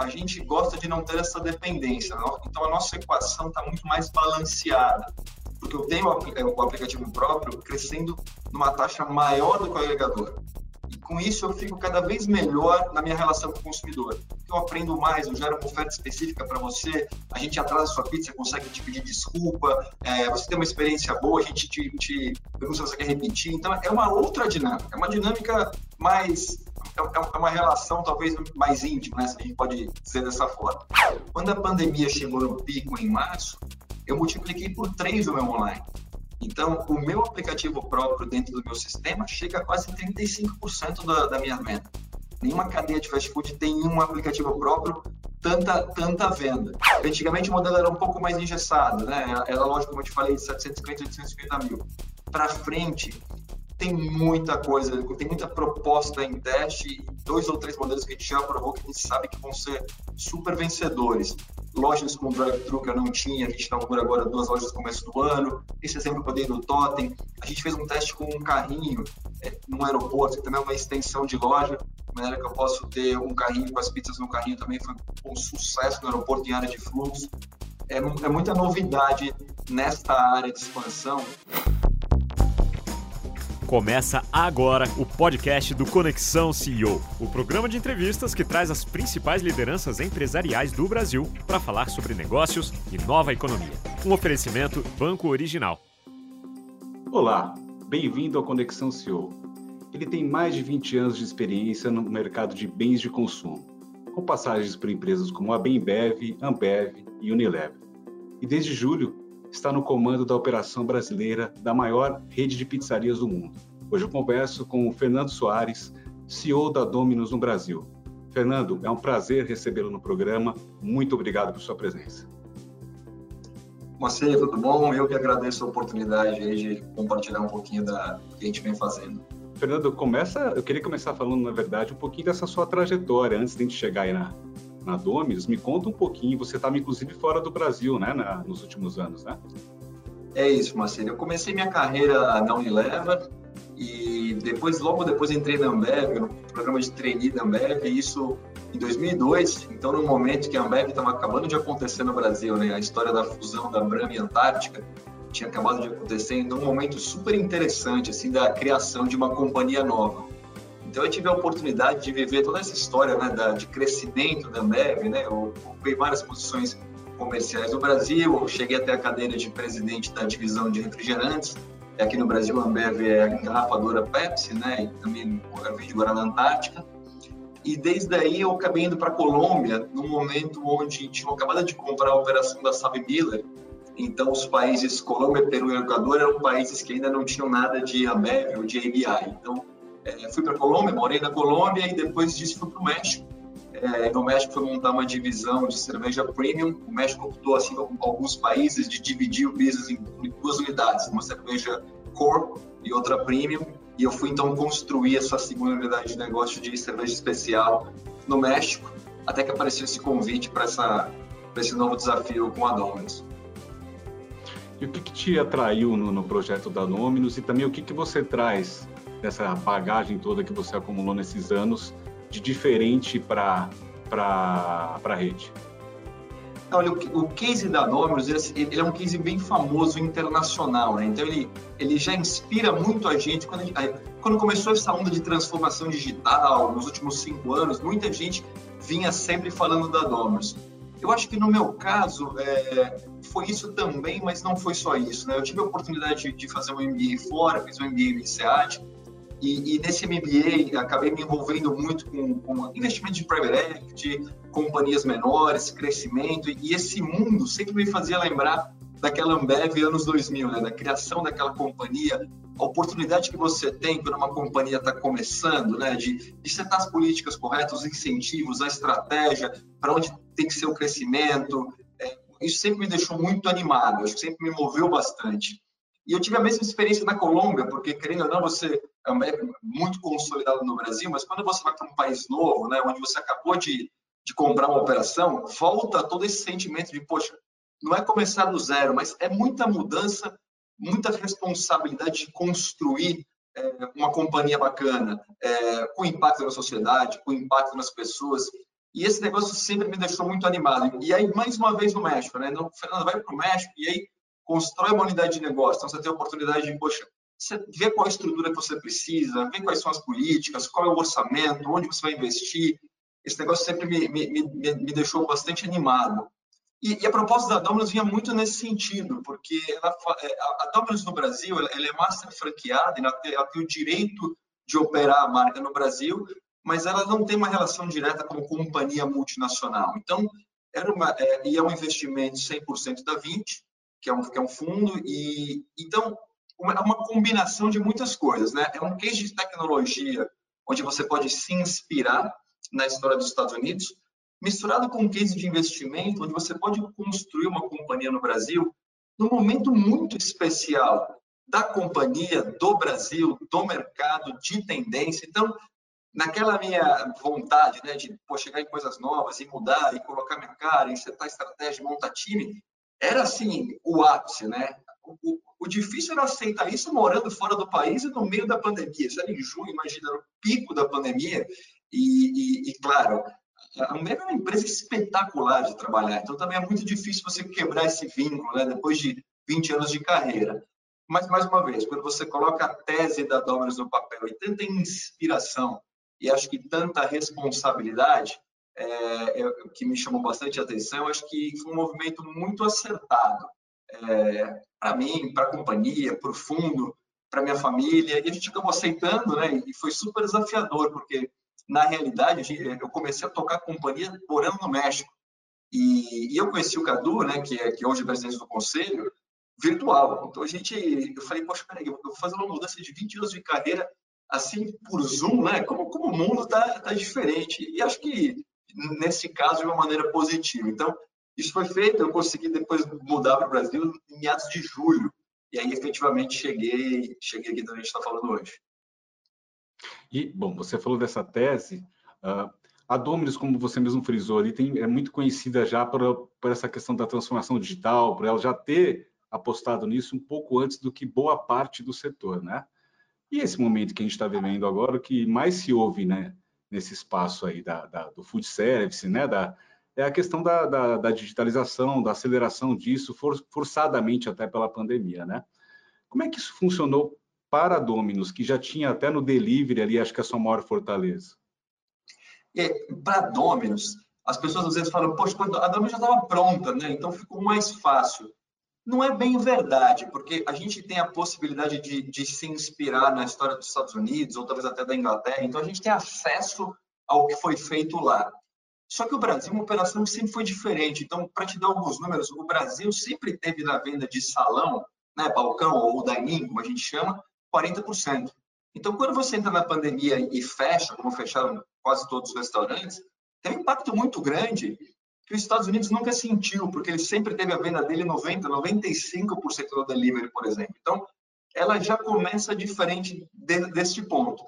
a gente gosta de não ter essa dependência. Né? Então, a nossa equação está muito mais balanceada, porque eu tenho o aplicativo próprio crescendo numa taxa maior do que o agregador. Com isso eu fico cada vez melhor na minha relação com o consumidor. Eu aprendo mais, eu gero uma oferta específica para você, a gente atrasa a sua pizza, consegue te pedir desculpa, é, você tem uma experiência boa, a gente te, te pergunta se você quer repetir. Então é uma outra dinâmica, é uma dinâmica mais é, é uma relação talvez mais íntima, né, se a gente pode dizer dessa forma. Quando a pandemia chegou no pico em março, eu multipliquei por três o meu online. Então, o meu aplicativo próprio dentro do meu sistema chega a quase 35% da, da minha venda. Nenhuma cadeia de fast food tem um aplicativo próprio tanta, tanta venda. Antigamente o modelo era um pouco mais engessado, né? Era lógico, como eu te falei, de 750, 850 mil. Para frente, tem muita coisa, tem muita proposta em teste, dois ou três modelos que a gente já provou que a gente sabe que vão ser super vencedores. Lojas com drive-thru que eu não tinha, a gente inaugura agora duas lojas no começo do ano. Esse exemplo que eu dei do Totem, a gente fez um teste com um carrinho é, num aeroporto, que também é uma extensão de loja, de maneira que eu posso ter um carrinho com as pizzas no carrinho também, foi um sucesso no aeroporto em área de fluxo. É, é muita novidade nesta área de expansão. Começa agora o podcast do Conexão CEO, o programa de entrevistas que traz as principais lideranças empresariais do Brasil para falar sobre negócios e nova economia. Um oferecimento Banco Original. Olá, bem-vindo ao Conexão CEO. Ele tem mais de 20 anos de experiência no mercado de bens de consumo, com passagens por empresas como a Bembev, Ambev e Unilever. E desde julho está no comando da operação brasileira da maior rede de pizzarias do mundo. Hoje eu converso com o Fernando Soares, CEO da Dominus no Brasil. Fernando, é um prazer recebê-lo no programa. Muito obrigado por sua presença. Marcelo, tudo bom? Eu que agradeço a oportunidade de compartilhar um pouquinho da que a gente vem fazendo. Fernando, começa, eu queria começar falando, na verdade, um pouquinho dessa sua trajetória antes de a gente chegar aí na, na Dominus. Me conta um pouquinho, você estava inclusive fora do Brasil, né, na, nos últimos anos, né? É isso, Marcelo. Eu comecei minha carreira na Unilever e depois, logo depois, entrei na Ambev, no programa de trainee da Ambev, e isso em 2002. Então, no momento que a Ambev estava acabando de acontecer no Brasil, né, a história da fusão da Brahma e Antártica tinha acabado de acontecer, então um momento super interessante assim da criação de uma companhia nova. Então eu tive a oportunidade de viver toda essa história né, da, de crescimento da Ambev, né? Eu ocupei várias posições comerciais no Brasil, cheguei até a cadeira de presidente da divisão de refrigerantes. Aqui no Brasil, a Ambev é a engarrafadora Pepsi, né? E também vende Guaraná Antártica. E desde aí eu acabei indo para a Colômbia, no momento onde tinham acabado de comprar a operação da Sabe Miller. Então, os países Colômbia, Peru e Equador eram países que ainda não tinham nada de Ambev ou de ABI. Então, é, fui para a Colômbia, morei na Colômbia e depois disso fui para o México. É, no México foi montar uma divisão de cerveja premium. O México optou, assim como alguns países, de dividir o business em duas unidades, uma cerveja core e outra premium. E eu fui então construir essa segunda unidade de negócio de cerveja especial no México, até que apareceu esse convite para esse novo desafio com a Dominus. E o que, que te atraiu no, no, projeto da Dominus e também o que, que você traz dessa bagagem toda que você acumulou nesses anos de diferente para a rede? Olha, o, case da Dominus, ele, é um case bem famoso internacional, né? Então, ele, ele já inspira muito a gente. Quando, quando começou essa onda de transformação digital, nos últimos cinco anos, muita gente vinha sempre falando da Dominus. Eu acho que no meu caso, é, foi isso também, mas não foi só isso, né? Eu tive a oportunidade de fazer um MBA fora, fiz um MBA no INSEAD, e, e, nesse MBA acabei me envolvendo muito com, com investimento de private equity, companhias menores, crescimento, e esse mundo sempre me fazia lembrar daquela Ambev anos 2000, né? da criação daquela companhia, a oportunidade que você tem quando uma companhia está começando, né? de, de setar as políticas corretas, os incentivos, a estratégia, para onde tem que ser o crescimento. É, isso sempre me deixou muito animado, acho que sempre me moveu bastante. E eu tive a mesma experiência na Colômbia, porque, querendo ou não, você é muito consolidado no Brasil, mas quando você vai para um país novo, né, onde você acabou de, de comprar uma operação, volta todo esse sentimento de, poxa, não é começar do zero, mas é muita mudança, muita responsabilidade de construir é, uma companhia bacana, é, com impacto na sociedade, com impacto nas pessoas. E esse negócio sempre me deixou muito animado. E aí, mais uma vez no México, né? Então, Fernando vai para o México e aí constrói uma unidade de negócio. Então, você tem a oportunidade de, poxa, você vê qual a estrutura que você precisa, vê quais são as políticas, qual é o orçamento, onde você vai investir. Esse negócio sempre me, me, me, me deixou bastante animado. E, e, a proposta da Domino's vinha muito nesse sentido, porque ela, é, a Domino's no Brasil ela, ela é master franqueada, ela tem, ela tem o direito de operar a marca no Brasil, mas ela não tem uma relação direta com companhia multinacional. Então, era uma, é, e é um investimento 100% da 20, que é um, que é um fundo, e então é uma combinação de muitas coisas, né? É um case de tecnologia onde você pode se inspirar na história dos Estados Unidos, misturado com um case de investimento onde você pode construir uma companhia no Brasil num momento muito especial da companhia, do Brasil, do mercado, de tendência. Então, naquela minha vontade né, de pô, chegar em coisas novas e mudar e colocar minha cara, insetar estratégia, montar time, era assim o ápice, né? O, o, difícil era aceitar isso morando fora do país e no meio da pandemia. Isso era em junho, imagina, o pico da pandemia. E, e, e claro, a Ambev é uma empresa espetacular de trabalhar, então também é muito difícil você quebrar esse vínculo, né? Depois de 20 anos de carreira. Mas, mais uma vez, quando você coloca a tese da Domino's no papel e tanta inspiração e acho que tanta responsabilidade, é, é, que me chamou bastante atenção, acho que foi um movimento muito acertado é, para mim, para a companhia, para o fundo, para minha família, e a gente acabou aceitando, né? E foi super desafiador, porque na realidade eu comecei a tocar companhia morando no México. E, e, eu conheci o Cadu, né, que, é, que hoje é presidente do conselho, virtual. Então a gente, eu falei, poxa, peraí, eu vou fazer uma mudança de 20 anos de carreira assim por Zoom, né? Como, como o mundo está tá diferente. E acho que nesse caso de uma maneira positiva. Então, isso foi feito, eu consegui depois mudar para o Brasil em meados de julho. E aí, efetivamente, cheguei, cheguei aqui onde a gente está falando hoje. E, bom, você falou dessa tese. Uh, a Dominus, como você mesmo frisou ali, tem, é muito conhecida já por, por essa questão da transformação digital, por ela já ter apostado nisso um pouco antes do que boa parte do setor, né? E esse momento que a gente está vivendo agora, o que mais se ouve, né, nesse espaço aí da, da, do food service, né, da, é a questão da, da, da digitalização, da aceleração disso, for, forçadamente até pela pandemia, né? Como é que isso funcionou para a Dominus, que já tinha até no delivery ali, acho que é a sua maior fortaleza? Para a Dominus, as pessoas às vezes falam, poxa, a Dominus já estava pronta, né? Então ficou mais fácil. Não é bem verdade, porque a gente tem a possibilidade de, de se inspirar na história dos Estados Unidos, ou talvez até da Inglaterra, então a gente tem acesso ao que foi feito lá. Só que o Brasil, uma operação sempre foi diferente. Então, para te dar alguns números, o Brasil sempre teve na venda de salão, né, balcão ou dining, como a gente chama, 40%. Então, quando você entra na pandemia e fecha, como fecharam quase todos os restaurantes, tem um impacto muito grande que os Estados Unidos nunca sentiu, porque ele sempre teve a venda dele 90%, 95% do delivery, por exemplo. Então, ela já começa diferente de, deste ponto.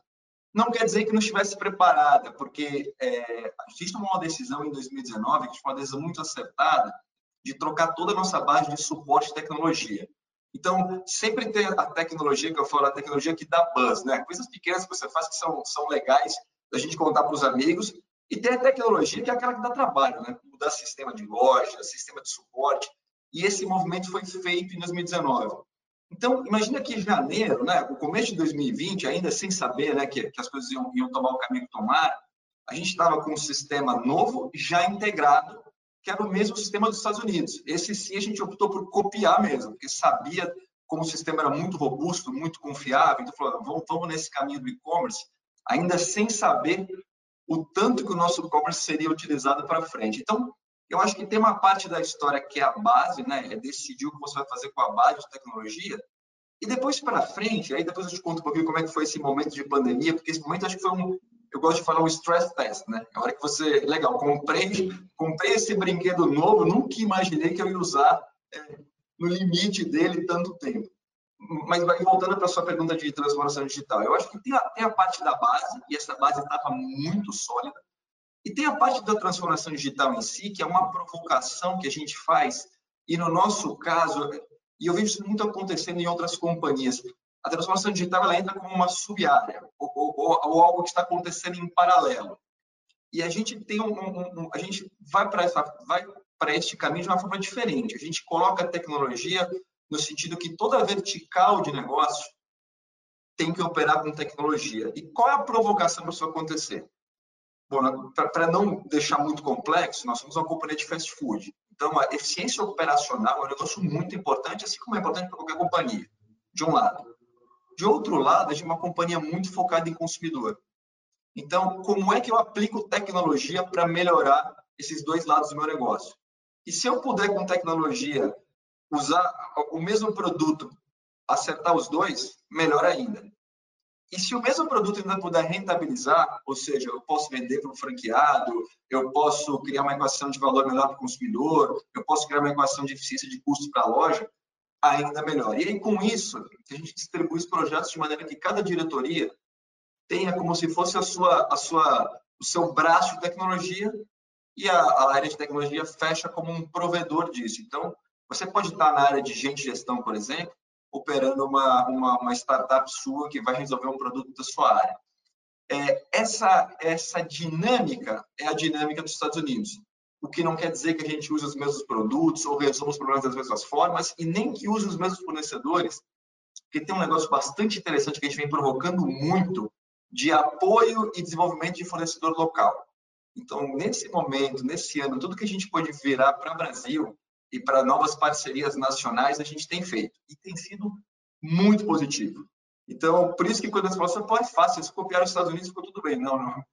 Não quer dizer que não estivesse preparada, porque é, a gente tomou uma decisão em 2019, que foi uma decisão muito acertada, de trocar toda a nossa base de suporte e tecnologia. Então, sempre ter a tecnologia, que eu falo, a tecnologia que dá buzz, né? Coisas pequenas que você faz que são, são legais da gente contar para os amigos, e tem a tecnologia, que é aquela que dá trabalho, né? Mudar sistema de loja, sistema de suporte. E esse movimento foi feito em 2019. Então, imagina que janeiro, né, o começo de 2020, ainda sem saber né, que, que as coisas iam, iam tomar o caminho que tomaram, a gente estava com um sistema novo, já integrado, que era o mesmo sistema dos Estados Unidos. Esse sim a gente optou por copiar mesmo, porque sabia como o sistema era muito robusto, muito confiável, então falou, vamos, vamos nesse caminho do e-commerce, ainda sem saber o tanto que o nosso e-commerce seria utilizado para frente. Então, eu acho que tem uma parte da história que é a base, né? É decidir o que você vai fazer com a base de tecnologia. E depois para frente, aí depois eu te conto um pouquinho como é que foi esse momento de pandemia, porque esse momento acho que foi um, eu gosto de falar um stress test, né? A hora que você, legal, comprei, comprei esse brinquedo novo, nunca imaginei que eu ia usar é, no limite dele tanto tempo mas voltando para a sua pergunta de transformação digital, eu acho que tem a, tem a parte da base, e essa base estava muito sólida, e tem a parte da transformação digital em si, que é uma provocação que a gente faz, e no nosso caso, e eu vejo isso muito acontecendo em outras companhias, a transformação digital ela entra como uma sub-área, ou, ou, ou, algo que está acontecendo em paralelo. E a gente tem um, um, um a gente vai para essa vai para este caminho de uma forma diferente. A gente coloca a tecnologia no sentido que toda vertical de negócio tem que operar com tecnologia. E qual é a provocação para isso acontecer? Para não deixar muito complexo, nós somos uma companhia de fast food. Então, a eficiência operacional é um negócio muito importante, assim como é importante para qualquer companhia, de um lado. De outro lado, a gente é uma companhia muito focada em consumidor. Então, como é que eu aplico tecnologia para melhorar esses dois lados do meu negócio? E se eu puder, com tecnologia, usar o mesmo produto, acertar os dois, melhor ainda. E se o mesmo produto ainda puder rentabilizar, ou seja, eu posso vender para um franqueado, eu posso criar uma equação de valor melhor para o consumidor, eu posso criar uma equação de eficiência de custo para a loja, ainda melhor. E aí, com isso, a gente distribui os projetos de maneira que cada diretoria tenha como se fosse a sua, a sua, o seu braço de tecnologia e a, a área de tecnologia fecha como um provedor disso. Então, você pode estar na área de gente gestão, por exemplo, operando uma, uma, uma startup sua que vai resolver um produto da sua área. É, essa, essa dinâmica é a dinâmica dos Estados Unidos. O que não quer dizer que a gente use os mesmos produtos ou resolva os problemas das mesmas formas e nem que use os mesmos fornecedores, porque tem um negócio bastante interessante que a gente vem provocando muito de apoio e desenvolvimento de fornecedor local. Então, nesse momento, nesse ano, tudo que a gente pode virar para o Brasil e para novas parcerias nacionais a gente tem feito e tem sido muito positivo. Então, por isso que quando as pessoas falam, pô, é fácil, se copiar os Estados Unidos ficou tudo bem. Não, não.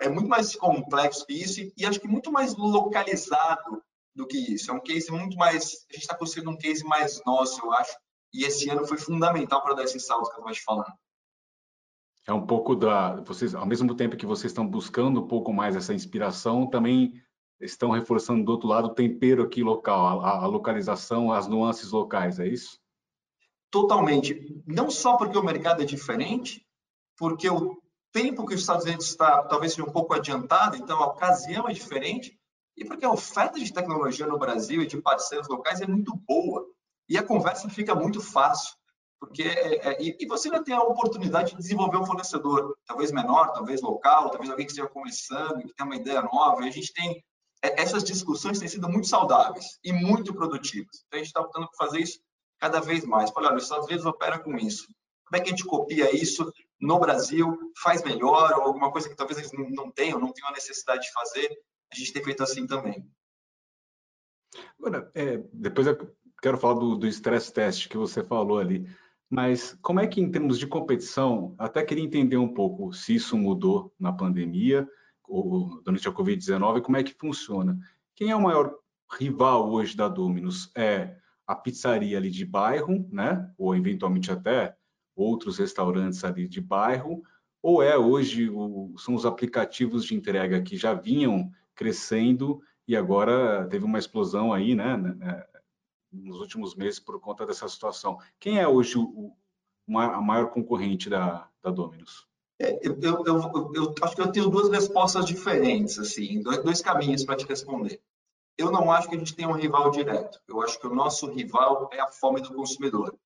É muito mais complexo que isso e acho que muito mais localizado do que isso. É um case muito mais, a gente está construindo um case mais nosso, eu acho, e esse ano foi fundamental para dar esse salto que eu estava te falando. É um pouco da, vocês, ao mesmo tempo que vocês estão buscando um pouco mais essa inspiração, também estão reforçando do outro lado o tempero aqui local, a, a localização, as nuances locais, é isso? Totalmente. Não só porque o mercado é diferente, porque o tempo que os Estados Unidos está talvez seja um pouco adiantado, então a ocasião é diferente, e porque a oferta de tecnologia no Brasil e de parceiros locais é muito boa. E a conversa fica muito fácil, porque é, é, e, você vai ter a oportunidade de desenvolver um fornecedor, talvez menor, talvez local, talvez alguém que esteja começando, que tem uma ideia nova. E a gente tem essas discussões têm sido muito saudáveis e muito produtivas. Então, a gente está optando por fazer isso cada vez mais. Olha, os Estados Unidos operam com isso. Como é que a gente copia isso no Brasil, faz melhor, ou alguma coisa que talvez eles não tenham, não tenham a necessidade de fazer? A gente tem feito assim também. Agora, é, depois eu quero falar do, do stress test que você falou ali, mas como é que, em termos de competição, até queria entender um pouco se isso mudou na pandemia, durante a Covid-19, como é que funciona? Quem é o maior rival hoje da Dominus? É a pizzaria ali de bairro, né? Ou eventualmente até outros restaurantes ali de bairro, ou é hoje o, são os aplicativos de entrega que já vinham crescendo e agora teve uma explosão aí, né, né, né nos últimos meses por conta dessa situação. Quem é hoje o, o a maior concorrente da, da Dominus? É, eu, eu, eu, eu, acho que eu tenho duas respostas diferentes, assim, dois, caminhos para te responder. Eu não acho que a gente tem um rival direto. Eu acho que o nosso rival é a fome do consumidor.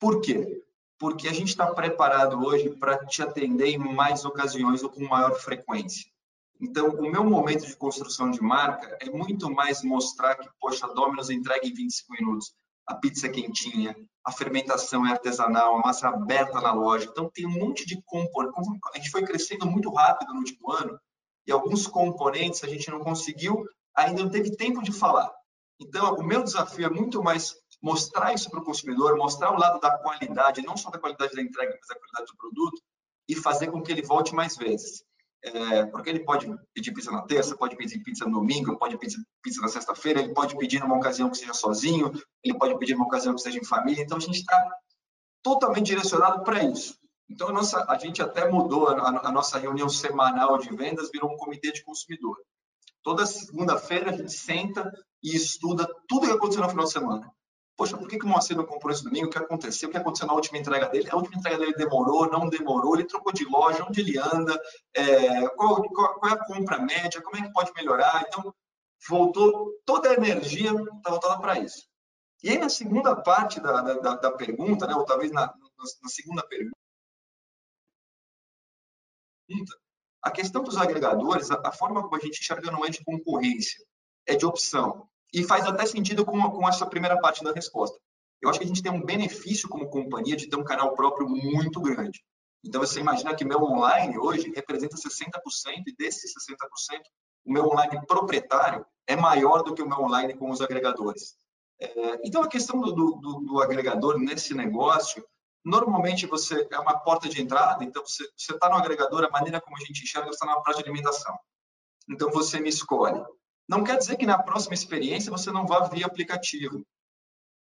Por quê? Porque a gente está preparado hoje para te atender em mais ocasiões ou com maior frequência. Então, o meu momento de construção de marca é muito mais mostrar que, poxa, a Domino's entrega em 25 minutos a pizza quentinha, a fermentação é artesanal, a massa aberta na loja. Então, tem um monte de componentes. A gente foi crescendo muito rápido no último ano e alguns componentes a gente não conseguiu, ainda não teve tempo de falar. Então, o meu desafio é muito mais mostrar isso para o consumidor, mostrar o lado da qualidade, não só da qualidade da entrega, mas da qualidade do produto, e fazer com que ele volte mais vezes. É, porque ele pode pedir pizza na terça, pode pedir pizza no domingo, pode pedir pizza na sexta-feira, ele pode pedir numa ocasião que seja sozinho, ele pode pedir numa ocasião que seja em família. Então, a gente está totalmente direcionado para isso. Então, a, nossa, a gente até mudou a, a, nossa reunião semanal de vendas, virou um comitê de consumidor. Toda segunda-feira a gente senta e estuda tudo que aconteceu no final de semana. Poxa, por que, que o Moacir não comprou esse domingo? O que aconteceu? O que aconteceu na última entrega dele? A última entrega dele demorou, não demorou? Ele trocou de loja? Onde ele anda? É, qual, qual, qual, é a compra média? Como é que pode melhorar? Então, voltou toda a energia está voltada para isso. E aí, na segunda parte da, da, da pergunta, né, ou talvez na, na segunda pergunta, A questão dos agregadores, a, a forma como a gente enxerga não é de concorrência, é de opção. E faz até sentido com, com essa primeira parte da resposta. Eu acho que a gente tem um benefício como companhia de ter um canal próprio muito grande. Então, você imagina que meu online hoje representa 60%, e desses 60%, o meu online proprietário é maior do que o meu online com os agregadores. É, então, a questão do, do, do, agregador nesse negócio, normalmente você é uma porta de entrada, então você está no agregador, a maneira como a gente enxerga, você está na praça de alimentação. Então, você me escolhe. Não quer dizer que na próxima experiência você não vá via aplicativo.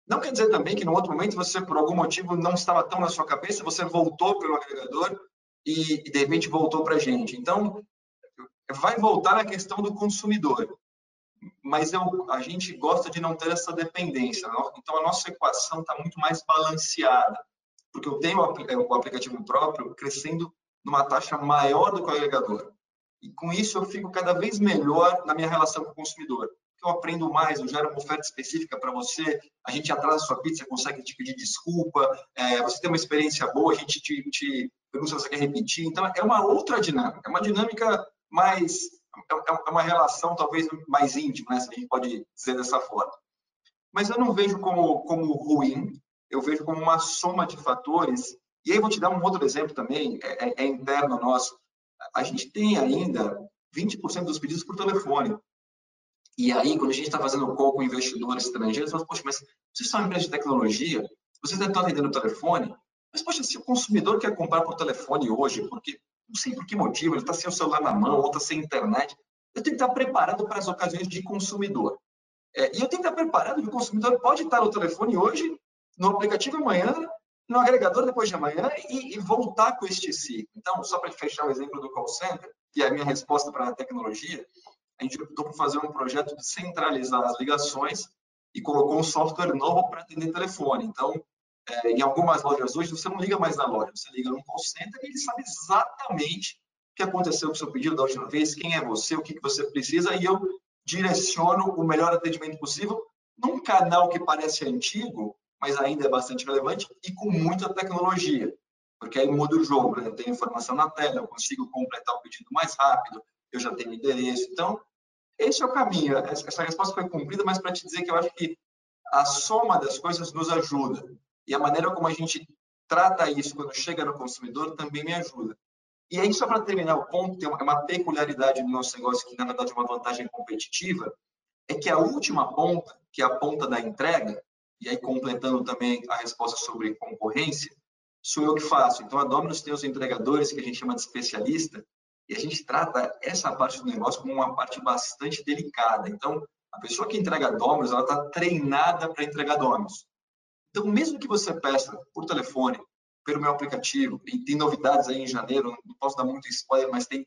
Não quer dizer também que no outro momento você, por algum motivo, não estava tão na sua cabeça, você voltou pelo agregador e, e de repente voltou para a gente. Então, vai voltar na questão do consumidor. Mas eu, a gente gosta de não ter essa dependência. Então, a nossa equação está muito mais balanceada, porque eu tenho o aplicativo próprio crescendo numa taxa maior do que o agregador. E com isso eu fico cada vez melhor na minha relação com o consumidor eu aprendo mais, eu gero uma oferta específica para você, a gente atrasa a sua pizza, consegue te pedir desculpa, é, você tem uma experiência boa, a gente te, te pergunta se você quer repetir. Então, é uma outra dinâmica, é uma dinâmica mais. É, é, é uma relação talvez mais íntima, né, se a gente pode dizer dessa forma. Mas eu não vejo como, como ruim, eu vejo como uma soma de fatores. E aí, vou te dar um outro exemplo também, é, é, é interno nosso. A gente tem ainda 20% dos pedidos por telefone. E aí, quando a gente está fazendo call com investidores estrangeiros, fala, poxa, mas vocês são uma empresa de tecnologia, vocês estão atendendo o telefone, mas, poxa, se o consumidor quer comprar por telefone hoje, porque não sei por que motivo, ele está sem o celular na mão, ou está sem internet, eu tenho que estar preparado para as ocasiões de consumidor. É, e eu tenho que estar preparado que o consumidor pode estar no telefone hoje, no aplicativo amanhã, no agregador depois de amanhã e, e voltar com este ciclo. Então, só para fechar o exemplo do call center, que é a minha resposta para a tecnologia, a gente optou por fazer um projeto de centralizar as ligações e colocou um software novo para atender telefone. Então, é, em algumas lojas hoje, você não liga mais na loja, você liga no call center e ele sabe exatamente o que aconteceu com o seu pedido da última vez, quem é você, o que, que você precisa, e eu direciono o melhor atendimento possível num canal que parece antigo, mas ainda é bastante relevante e com muita tecnologia. Porque aí muda o jogo, né? eu tenho informação na tela, eu consigo completar o pedido mais rápido, eu já tenho endereço. Então, esse é o caminho. Essa resposta foi cumprida, mas para te dizer que eu acho que a soma das coisas nos ajuda. E a maneira como a gente trata isso quando chega no consumidor também me ajuda. E aí, só para terminar o ponto, tem uma peculiaridade no nosso negócio, que na verdade é uma vantagem competitiva, é que a última ponta, que é a ponta da entrega, e aí completando também a resposta sobre concorrência, sou eu que faço. Então, a Domino's tem os entregadores, que a gente chama de especialista, e a gente trata essa parte do negócio como uma parte bastante delicada. Então, a pessoa que entrega Domino's, ela está treinada para entregar Domino's. Então, mesmo que você peça por telefone, pelo meu aplicativo, e tem novidades aí em janeiro, não posso dar muito spoiler, mas tem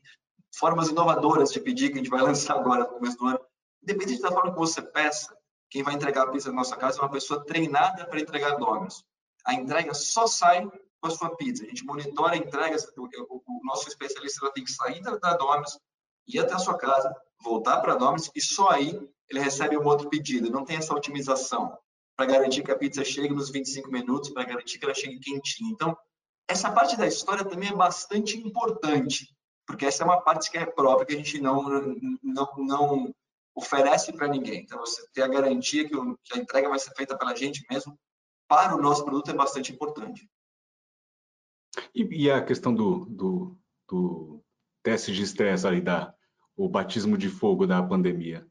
formas inovadoras de pedir que a gente vai lançar agora no começo do ano. Independente da forma que você peça, quem vai entregar a pizza na nossa casa é uma pessoa treinada para entregar Domino's. A entrega só sai com a sua pizza. A gente monitora a entrega, o, nosso especialista tem que sair da, da ir até a sua casa, voltar para a Domino's e só aí ele recebe um outro pedido. Não tem essa otimização para garantir que a pizza chegue nos 25 minutos, para garantir que ela chegue quentinha. Então, essa parte da história também é bastante importante, porque essa é uma parte que é própria, que a gente não, não, não oferece para ninguém. Então, você ter a garantia que, o, que a entrega vai ser feita pela gente mesmo, para o nosso produto é bastante importante. E, e a questão do, do, do teste de estresse ali, da, o batismo de fogo da pandemia?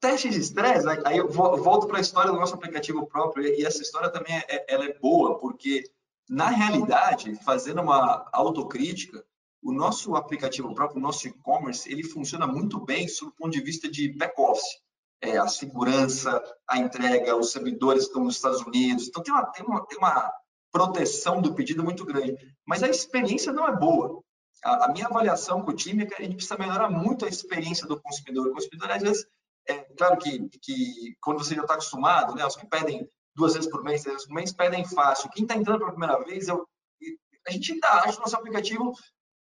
Teste de estresse, aí eu volto para a história do nosso aplicativo próprio, e essa história também é, ela é boa, porque, na realidade, fazendo uma autocrítica, o nosso aplicativo próprio, o nosso e-commerce, ele funciona muito bem sob o ponto de vista de back-office. É, a segurança, a entrega, os servidores estão nos Estados Unidos. Então, tem uma, tem uma, tem uma proteção do pedido muito grande. Mas a experiência não é boa. A, a minha avaliação com o time é que a gente precisa melhorar muito a experiência do consumidor. O consumidor, às vezes, é claro que, que quando você já está acostumado, né, os que pedem duas vezes por mês, três vezes por mês, pedem fácil. Quem está entrando pela primeira vez, eu, a gente ainda acha o nosso aplicativo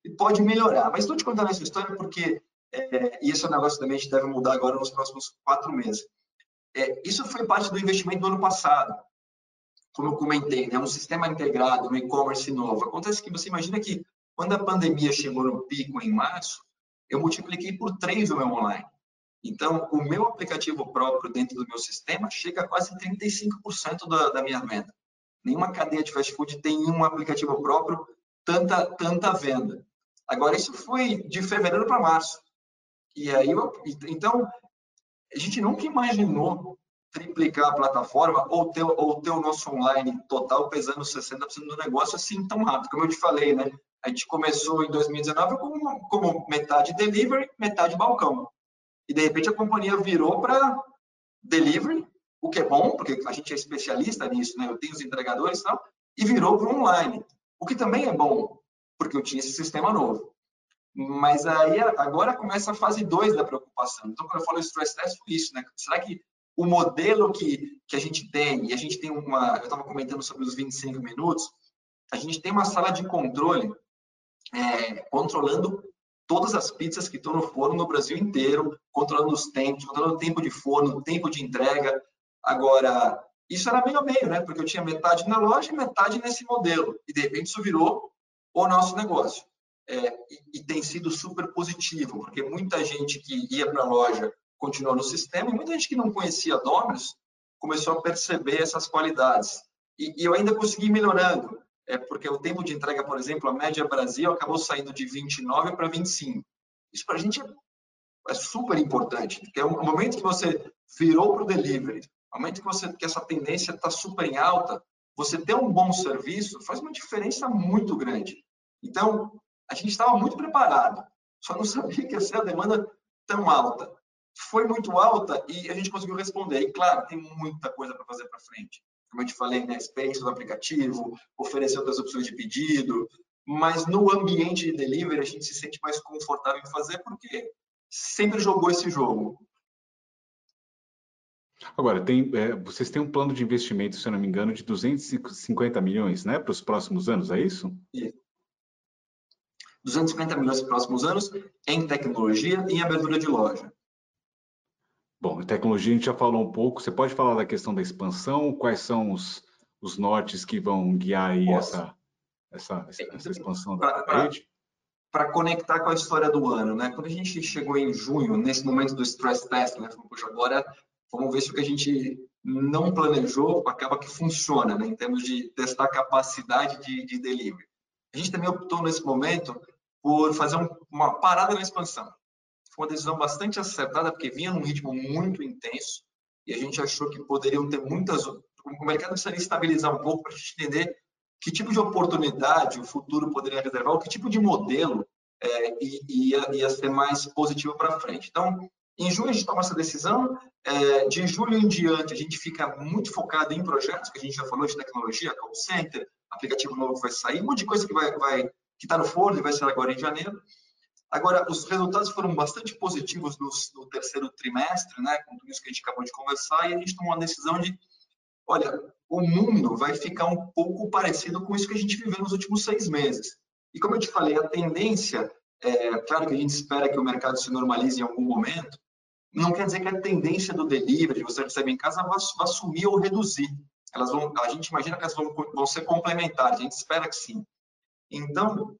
pode melhorar. Mas estou te contando essa história porque, é, e esse é um negócio também a gente deve mudar agora nos próximos quatro meses. É, isso foi parte do investimento do ano passado como eu comentei, né, um sistema integrado, um e-commerce novo. Acontece que você imagina que Quando a pandemia chegou no pico em março, eu multipliquei por três o meu online. Então, o meu aplicativo próprio dentro do meu sistema chega a quase 35% da, da minha venda. Nenhuma cadeia de fast food tem um aplicativo próprio tanta tanta venda. Agora isso foi de fevereiro para março. E aí, então, a gente nunca imaginou triplicar a plataforma ou ter, ou ter o nosso online total pesando 60% do negócio assim tão rápido. Como eu te falei, né? A gente começou em 2019 como, como metade delivery, metade balcão. E de repente a companhia virou para delivery, o que é bom, porque a gente é especialista nisso, né? Eu tenho os entregadores e tal, e virou para online, o que também é bom, porque eu tinha esse sistema novo. Mas aí agora começa a fase 2 da preocupação. Então, quando eu falo stress test, foi isso, né? Será que o modelo que, que a gente tem, e a gente tem uma, eu estava comentando sobre os 25 minutos, a gente tem uma sala de controle é, controlando todas as pizzas que estão no forno no Brasil inteiro, controlando os tempos, controlando o tempo de forno, o tempo de entrega. Agora, isso era meio a meio, né? Porque eu tinha metade na loja e metade nesse modelo. E de repente isso virou o nosso negócio. É, e, e, tem sido super positivo, porque muita gente que ia para a loja continuou no sistema, e muita gente que não conhecia Domino's começou a perceber essas qualidades. E, e eu ainda consegui melhorando, é porque o tempo de entrega, por exemplo, a média Brasil acabou saindo de 29 para 25. Isso para a gente é, é, super importante, porque é o momento que você virou para o delivery, o momento que você que essa tendência está super em alta, você ter um bom serviço faz uma diferença muito grande. Então, a gente estava muito preparado, só não sabia que ia ser a demanda tão alta foi muito alta e a gente conseguiu responder. E claro, tem muita coisa para fazer para frente. Como eu te falei, né, experiência do aplicativo, oferecer outras opções de pedido, mas no ambiente de delivery a gente se sente mais confortável em fazer porque sempre jogou esse jogo. Agora, tem, é, vocês têm um plano de investimento, se eu não me engano, de 250 milhões né, para os próximos anos, é isso? Isso. 250 milhões para os próximos anos em tecnologia e em abertura de loja. Bom, tecnologia a gente já falou um pouco. Você pode falar da questão da expansão? Quais são os, os nortes que vão guiar aí essa, essa, essa, expansão da rede? Para conectar com a história do ano, né? Quando a gente chegou em junho, nesse momento do stress test, né? Agora vamos ver se o que a gente não planejou acaba que funciona, né? Em termos de testar capacidade de, de delivery. A gente também optou nesse momento por fazer um, uma parada na expansão. Foi uma decisão bastante acertada, porque vinha num ritmo muito intenso e a gente achou que poderiam ter muitas. O mercado precisaria estabilizar um pouco para a gente entender que tipo de oportunidade o futuro poderia reservar, ou que tipo de modelo é, ia, ia ser mais positivo para frente. Então, em junho a gente toma essa decisão, é, de julho em diante a gente fica muito focado em projetos, que a gente já falou de tecnologia, call center, aplicativo novo que vai sair, um monte de coisa que vai, vai que está no forno e vai ser agora em janeiro. Agora, os resultados foram bastante positivos no, no, terceiro trimestre, né, com tudo isso que a gente acabou de conversar, e a gente tomou a decisão de, olha, o mundo vai ficar um pouco parecido com isso que a gente viveu nos últimos seis meses. E como eu te falei, a tendência, é claro que a gente espera que o mercado se normalize em algum momento, não quer dizer que a tendência do delivery, você recebe em casa, vai sumir ou reduzir. Elas vão, a gente imagina que elas vão, vão ser complementares, a gente espera que sim. Então,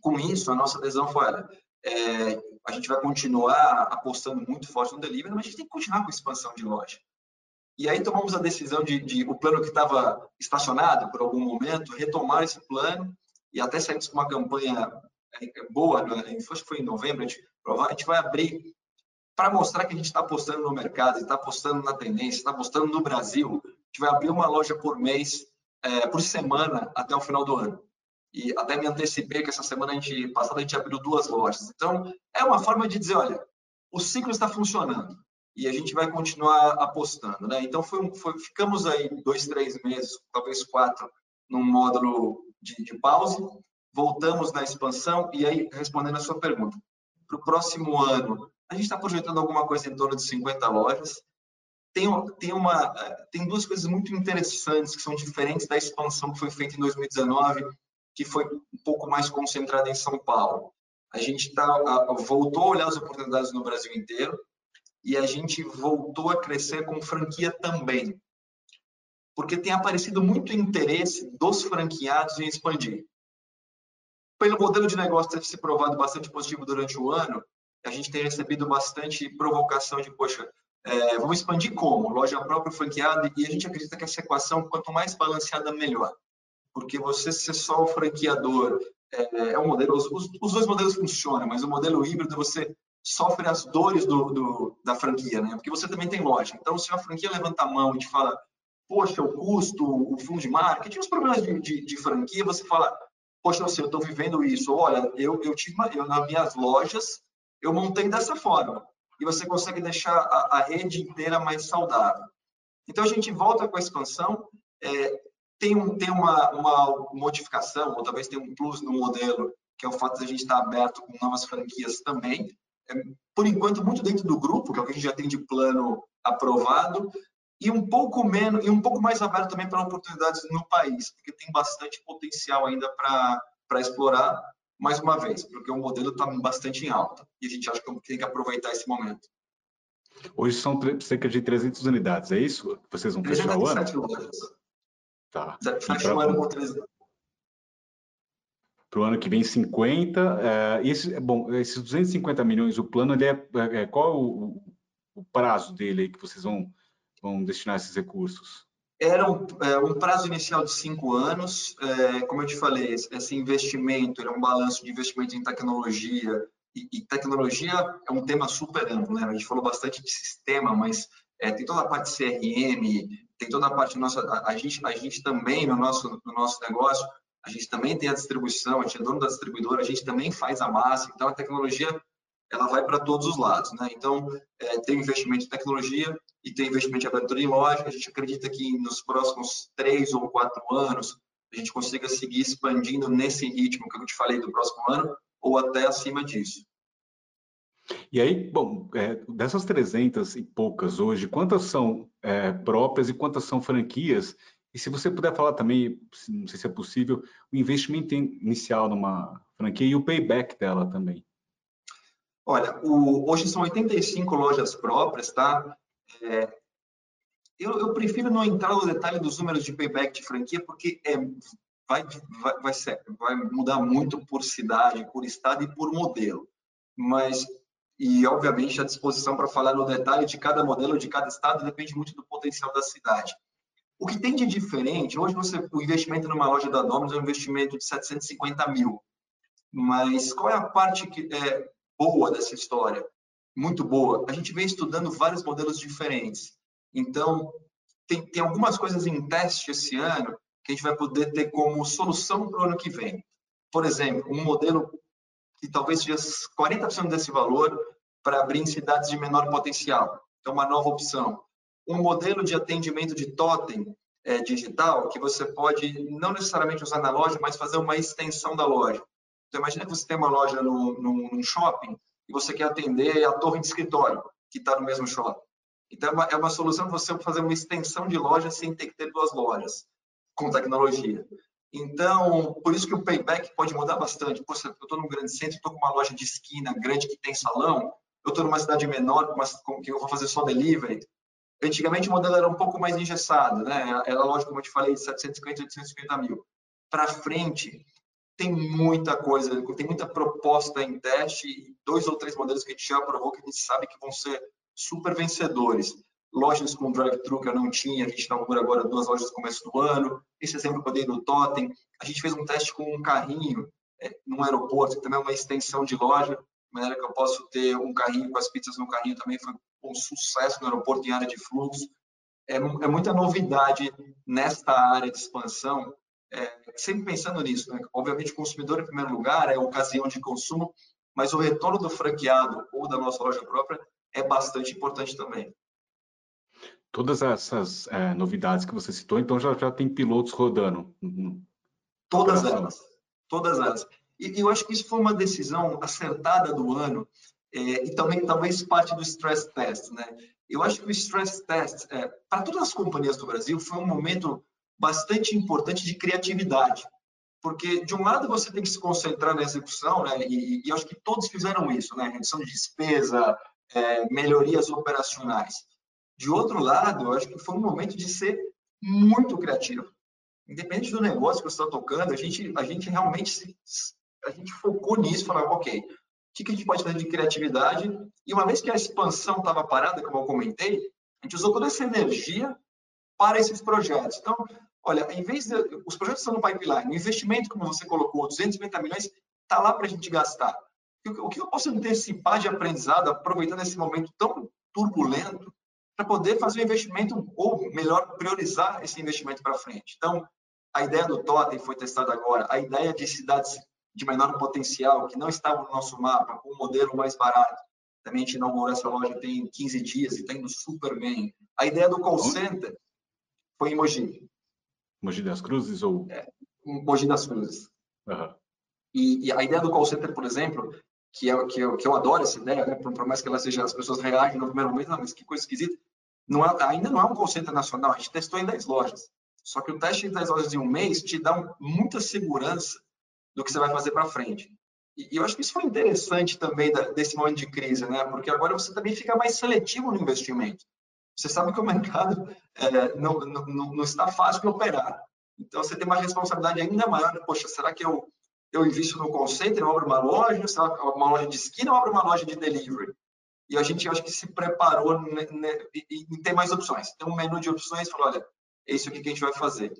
com isso, a nossa adesão foi, olha, é, a gente vai continuar apostando muito forte no delivery, mas a gente tem que continuar com a expansão de loja. E aí tomamos a decisão de, de o plano que estava estacionado por algum momento, retomar esse plano e até saímos com uma campanha é, boa, né? acho que foi em novembro, a gente, a gente vai abrir para mostrar que a gente está apostando no mercado, está apostando na tendência, está apostando no Brasil. A gente vai abrir uma loja por mês, é, por semana, até o final do ano e até me antecipei que essa semana a gente passada a gente abriu duas lojas. Então, é uma forma de dizer, olha, o ciclo está funcionando e a gente vai continuar apostando, né? Então, foi, foi ficamos aí dois, três meses, talvez quatro, num módulo de, de pause, voltamos na expansão e aí, respondendo a sua pergunta, para o próximo ano, a gente está projetando alguma coisa em torno de 50 lojas. Tem, tem, uma, tem duas coisas muito interessantes que são diferentes da expansão que foi feita em 2019 que foi um pouco mais concentrada em São Paulo. A gente tá, voltou a olhar as oportunidades no Brasil inteiro e a gente voltou a crescer com franquia também. Porque tem aparecido muito interesse dos franqueados em expandir. pelo modelo de negócio ter se provado bastante positivo durante o ano, a gente tem recebido bastante provocação de, poxa, é, vamos expandir como? Loja própria, franqueada, e a gente acredita que essa equação, quanto mais balanceada, melhor. Porque você ser só o franqueador, é, é um modelo, os, os, dois modelos funcionam, mas o modelo híbrido, você sofre as dores do, do, da franquia, né? Porque você também tem loja. Então, se a franquia levanta a mão e te fala, poxa, o custo, o fundo de marketing, os problemas de, de, de franquia, você fala, poxa, eu estou vivendo isso. Olha, eu, eu tive, uma, eu, nas minhas lojas, eu montei dessa forma. E você consegue deixar a, a rede inteira mais saudável. Então, a gente volta com a expansão, é, tem, um, tem uma, uma modificação, ou talvez tenha um plus no modelo, que é o fato de a gente estar aberto com novas franquias também. É, por enquanto, muito dentro do grupo, que é o que a gente já tem de plano aprovado, e um pouco menos e um pouco mais aberto também para oportunidades no país, porque tem bastante potencial ainda para explorar mais uma vez, porque o modelo está bastante em alta e a gente acha que tem que aproveitar esse momento. Hoje são cerca de 300 unidades, é isso? Vocês vão fechar o ano? Lojas. Tá. Fecha o ano com 300. Para o ano que vem, 50. É, esse, bom, esses 250 milhões, o plano, ele é, é qual é o, o prazo dele aí que vocês vão vão destinar esses recursos? Era um, é, um prazo inicial de cinco anos. É, como eu te falei, esse investimento era um balanço de investimento em tecnologia. E, e, tecnologia é um tema super amplo, né? A gente falou bastante de sistema, mas é, tem toda a parte CRM, tem toda a parte nossa. A, gente, a gente também no nosso no nosso negócio, a gente também tem a distribuição, a gente é dono da distribuidora, a gente também faz a massa. Então a tecnologia ela vai para todos os lados, né? Então é, tem investimento em tecnologia, e tem investimento em abertura em loja. A gente acredita que nos próximos três ou quatro anos a gente consiga seguir expandindo nesse ritmo que eu te falei do próximo ano ou até acima disso. E aí, bom, é, dessas 300 e poucas hoje, quantas são é, próprias e quantas são franquias? E se você puder falar também, não sei se é possível, o investimento inicial numa franquia e o payback dela também. Olha, o, hoje são 85 lojas próprias, tá? É, eu, eu, prefiro não entrar no detalhe dos números de payback de franquia, porque é, vai, vai, vai, ser, vai mudar muito por cidade, por estado e por modelo. Mas, e obviamente, a disposição para falar no detalhe de cada modelo, de cada estado, depende muito do potencial da cidade. O que tem de diferente, hoje você, o investimento numa loja da Domino's é um investimento de 750 mil. Mas qual é a parte que é boa dessa história? muito boa. A gente vem estudando vários modelos diferentes. Então, tem, tem algumas coisas em teste esse ano que a gente vai poder ter como solução para o ano que vem. Por exemplo, um modelo que talvez seja 40% desse valor para abrir em cidades de menor potencial. Então, uma nova opção. Um modelo de atendimento de totem é, digital que você pode não necessariamente usar na loja, mas fazer uma extensão da loja. Então, imagina que você tem uma loja no, no, num shopping e você quer atender a torre de escritório, que está no mesmo shopping. Então, é uma, é uma solução você fazer uma extensão de loja sem ter que ter duas lojas, com tecnologia. Então, por isso que o payback pode mudar bastante. Pô, eu estou num grande centro, estou com uma loja de esquina grande que tem salão, eu estou numa cidade menor, com que eu vou fazer só delivery. Antigamente o modelo era um pouco mais engessado, né? Era loja, como eu te falei, de 750, 850 mil. Para frente, tem muita coisa, tem muita proposta em teste, dois ou três modelos que a gente já aprovou que a gente sabe que vão ser super vencedores. Lojas com drive-thru que eu não tinha, a gente inaugura agora duas lojas no começo do ano. Esse exemplo que eu dei do Totem, a gente fez um teste com um carrinho é, num aeroporto, que também é uma extensão de loja, de maneira que eu posso ter um carrinho com as pizzas no carrinho também foi um sucesso no aeroporto em área de fluxo. É, é muita novidade nesta área de expansão é, sempre pensando nisso, né? Obviamente, o consumidor, em primeiro lugar, é ocasião de consumo, mas o retorno do franqueado ou da nossa loja própria é bastante importante também. Todas essas é, novidades que você citou, então já, já tem pilotos rodando? Todas elas. Todas elas. E eu acho que isso foi uma decisão acertada do ano é, e também talvez parte do stress test, né? Eu acho que o stress test, é, para todas as companhias do Brasil, foi um momento bastante importante de criatividade. Porque, de um lado, você tem que se concentrar na execução, né? e, e acho que todos fizeram isso, né? redução de despesa, é, melhorias operacionais. De outro lado, eu acho que foi um momento de ser muito criativo. Independente do negócio que você está tocando, a gente, a gente realmente se, a gente focou nisso, falava, ok, o que, que a gente pode fazer de criatividade? E uma vez que a expansão estava parada, como eu comentei, a gente usou toda essa energia para esses projetos. Então, olha, em vez de os projetos estão no pipeline, o investimento, como você colocou, 250 milhões, está lá para a gente gastar. O que eu posso antecipar de aprendizado, aproveitando esse momento tão turbulento, para poder fazer o investimento, ou melhor, priorizar esse investimento para frente. Então, a ideia do Totem foi testada agora, a ideia de cidades de menor potencial, que não estavam no nosso mapa, com um modelo mais barato. Também a gente inaugurou essa loja tem 15 dias e está indo super bem. A ideia do call center foi em Mogi. Mogi das Cruzes ou? É, Mogi das Cruzes. Uhum. E, e, a ideia do call center, por exemplo, que, é, que, eu, que eu adoro essa ideia, né? por, mais que ela seja, as pessoas reagem no primeiro momento, não, mas que coisa esquisita. Não é, ainda não é um center nacional, a gente testou em 10 lojas. Só que o teste em 10 lojas em um mês te dá muita segurança do que você vai fazer para frente. E, e, eu acho que isso foi interessante também da, desse momento de crise, né? Porque agora você também fica mais seletivo no investimento. Você sabe que o mercado é, não, não, não, está fácil de operar. Então, você tem uma responsabilidade ainda maior. Poxa, será que eu, eu invisto no call center, eu abro uma loja, uma loja de esquina ou abro uma loja de delivery? E a gente, acho que se preparou em ter mais opções. Tem um menu de opções, falou, olha, é isso aqui que a gente vai fazer.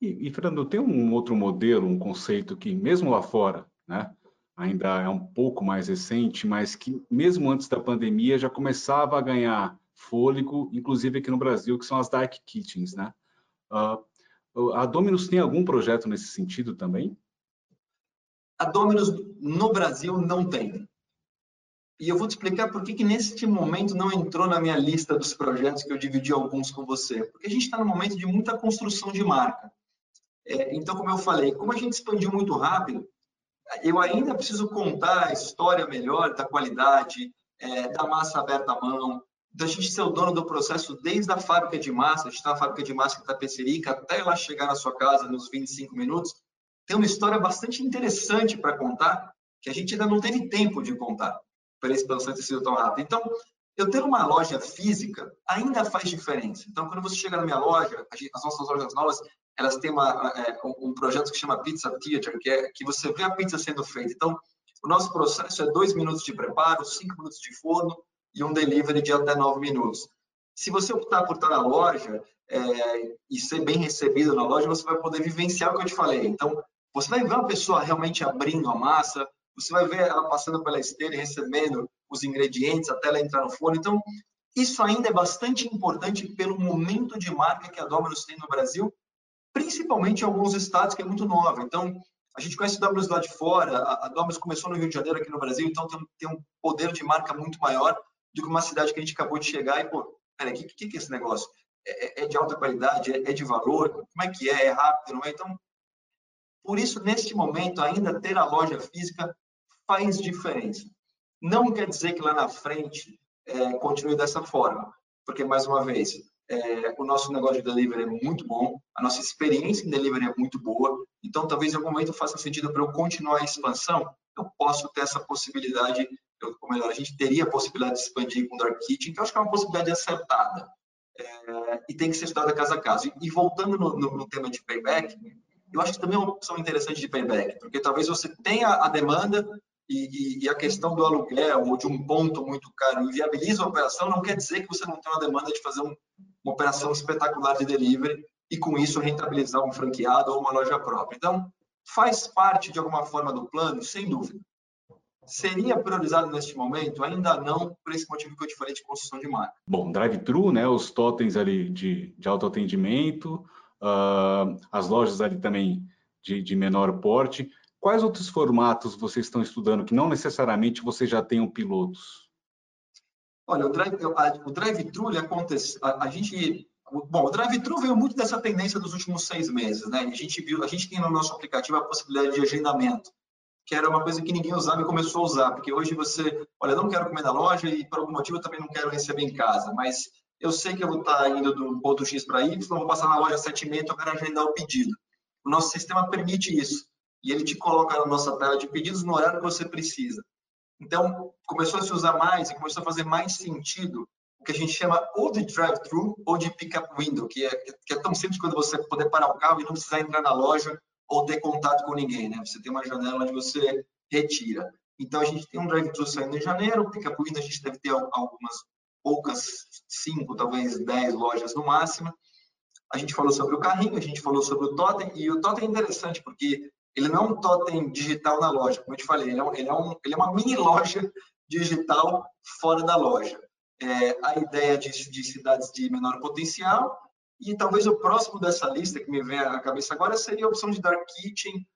E, e Fernando, tem um outro modelo, um conceito que, mesmo lá fora, né, ainda é um pouco mais recente, mas que mesmo antes da pandemia já começava a ganhar fôlego, inclusive aqui no Brasil, que são as dark kitchens, né? Uh, a Dominus tem algum projeto nesse sentido também? A Dominus no Brasil não tem. E eu vou te explicar por que, que neste momento não entrou na minha lista dos projetos que eu dividi alguns com você. Porque a gente está num momento de muita construção de marca. É, então, como eu falei, como a gente expandiu muito rápido, eu ainda preciso contar a história melhor da qualidade, é, da massa aberta à mão, da gente ser o dono do processo desde a fábrica de massa, a gente está na fábrica de massa em Tapecerica, até ela chegar na sua casa nos 25 minutos, tem uma história bastante interessante para contar, que a gente ainda não teve tempo de contar, para a expansão ter sido tão rápida. Então, eu ter uma loja física ainda faz diferença. Então, quando você chega na minha loja, as nossas lojas novas, elas têm uma, é, um projeto que chama Pizza Theater, que é que você vê a pizza sendo feita. Então, o nosso processo é dois minutos de preparo, cinco minutos de forno e um delivery de até nove minutos. Se você optar por estar na loja é, e ser bem recebido na loja, você vai poder vivenciar o que eu te falei. Então, você vai ver uma pessoa realmente abrindo a massa, você vai ver ela passando pela esteira e recebendo os ingredientes até ela entrar no forno. Então, isso ainda é bastante importante pelo momento de marca que a Domino's tem no Brasil principalmente em alguns estados que é muito nova. Então, a gente conhece Domino's lá de fora, a, a Domino's começou no Rio de Janeiro, aqui no Brasil, então tem, um poder de marca muito maior do que uma cidade que a gente acabou de chegar e, pô, peraí, o que, que, que é esse negócio? É, é, é de alta qualidade? É, é, de valor? Como é que é? É rápido, não é? Então, por isso, neste momento, ainda ter a loja física faz diferença. Não quer dizer que lá na frente é, continue dessa forma, porque, mais uma vez, é, o nosso negócio de delivery é muito bom, a nossa experiência em delivery é muito boa, então talvez em algum momento faça sentido para eu continuar a expansão, eu posso ter essa possibilidade, ou melhor, a gente teria a possibilidade de expandir com Dark Kitchen, que eu acho que é uma possibilidade acertada, é, e tem que ser estudada casa a caso. E, e voltando no, no, no, tema de payback, eu acho que também é uma opção interessante de payback, porque talvez você tenha a demanda e, e, e, a questão do aluguel ou de um ponto muito caro inviabiliza a operação, não quer dizer que você não tem uma demanda de fazer um, uma operação espetacular de delivery e com isso rentabilizar um franqueado ou uma loja própria. Então, faz parte de alguma forma do plano, sem dúvida. Seria priorizado neste momento? Ainda não, por esse motivo que eu te falei de construção de marca. Bom, drive-thru, né, os totens ali de, de autoatendimento, uh, as lojas ali também de, de menor porte. Quais outros formatos vocês estão estudando que não necessariamente vocês já tenham pilotos? Olha, o drive-thru drive acontece. A, a, gente. Bom, o drive-thru veio muito dessa tendência dos últimos seis meses, né? A gente viu, a gente tem no nosso aplicativo a possibilidade de agendamento, que era uma coisa que ninguém usava e começou a usar, porque hoje você, olha, não quero comer na loja e por algum motivo eu também não quero receber em casa, mas eu sei que eu vou estar indo do ponto X para Y, vou passar na loja sete e meia, então eu quero agendar o pedido. O nosso sistema permite isso e ele te coloca na nossa tela de pedidos no horário que você precisa. Então, começou a se usar mais e começou a fazer mais sentido o que a gente chama ou de drive-thru ou de pick-up window, que é, que é tão simples quanto você poder parar o carro e não precisar entrar na loja ou ter contato com ninguém, né? Você tem uma janela onde você retira. Então, a gente tem um drive-thru saindo em janeiro, pick-up window a gente deve ter algumas poucas, cinco, talvez dez lojas no máximo. A gente falou sobre o carrinho, a gente falou sobre o totem, e o totem é interessante porque ele não é um totem digital na loja, como eu te falei, ele é, um, ele é, um, ele é uma mini loja digital fora da loja. É, a ideia de, de cidades de menor potencial, e talvez o próximo dessa lista que me vem à cabeça agora seria a opção de dark kitchen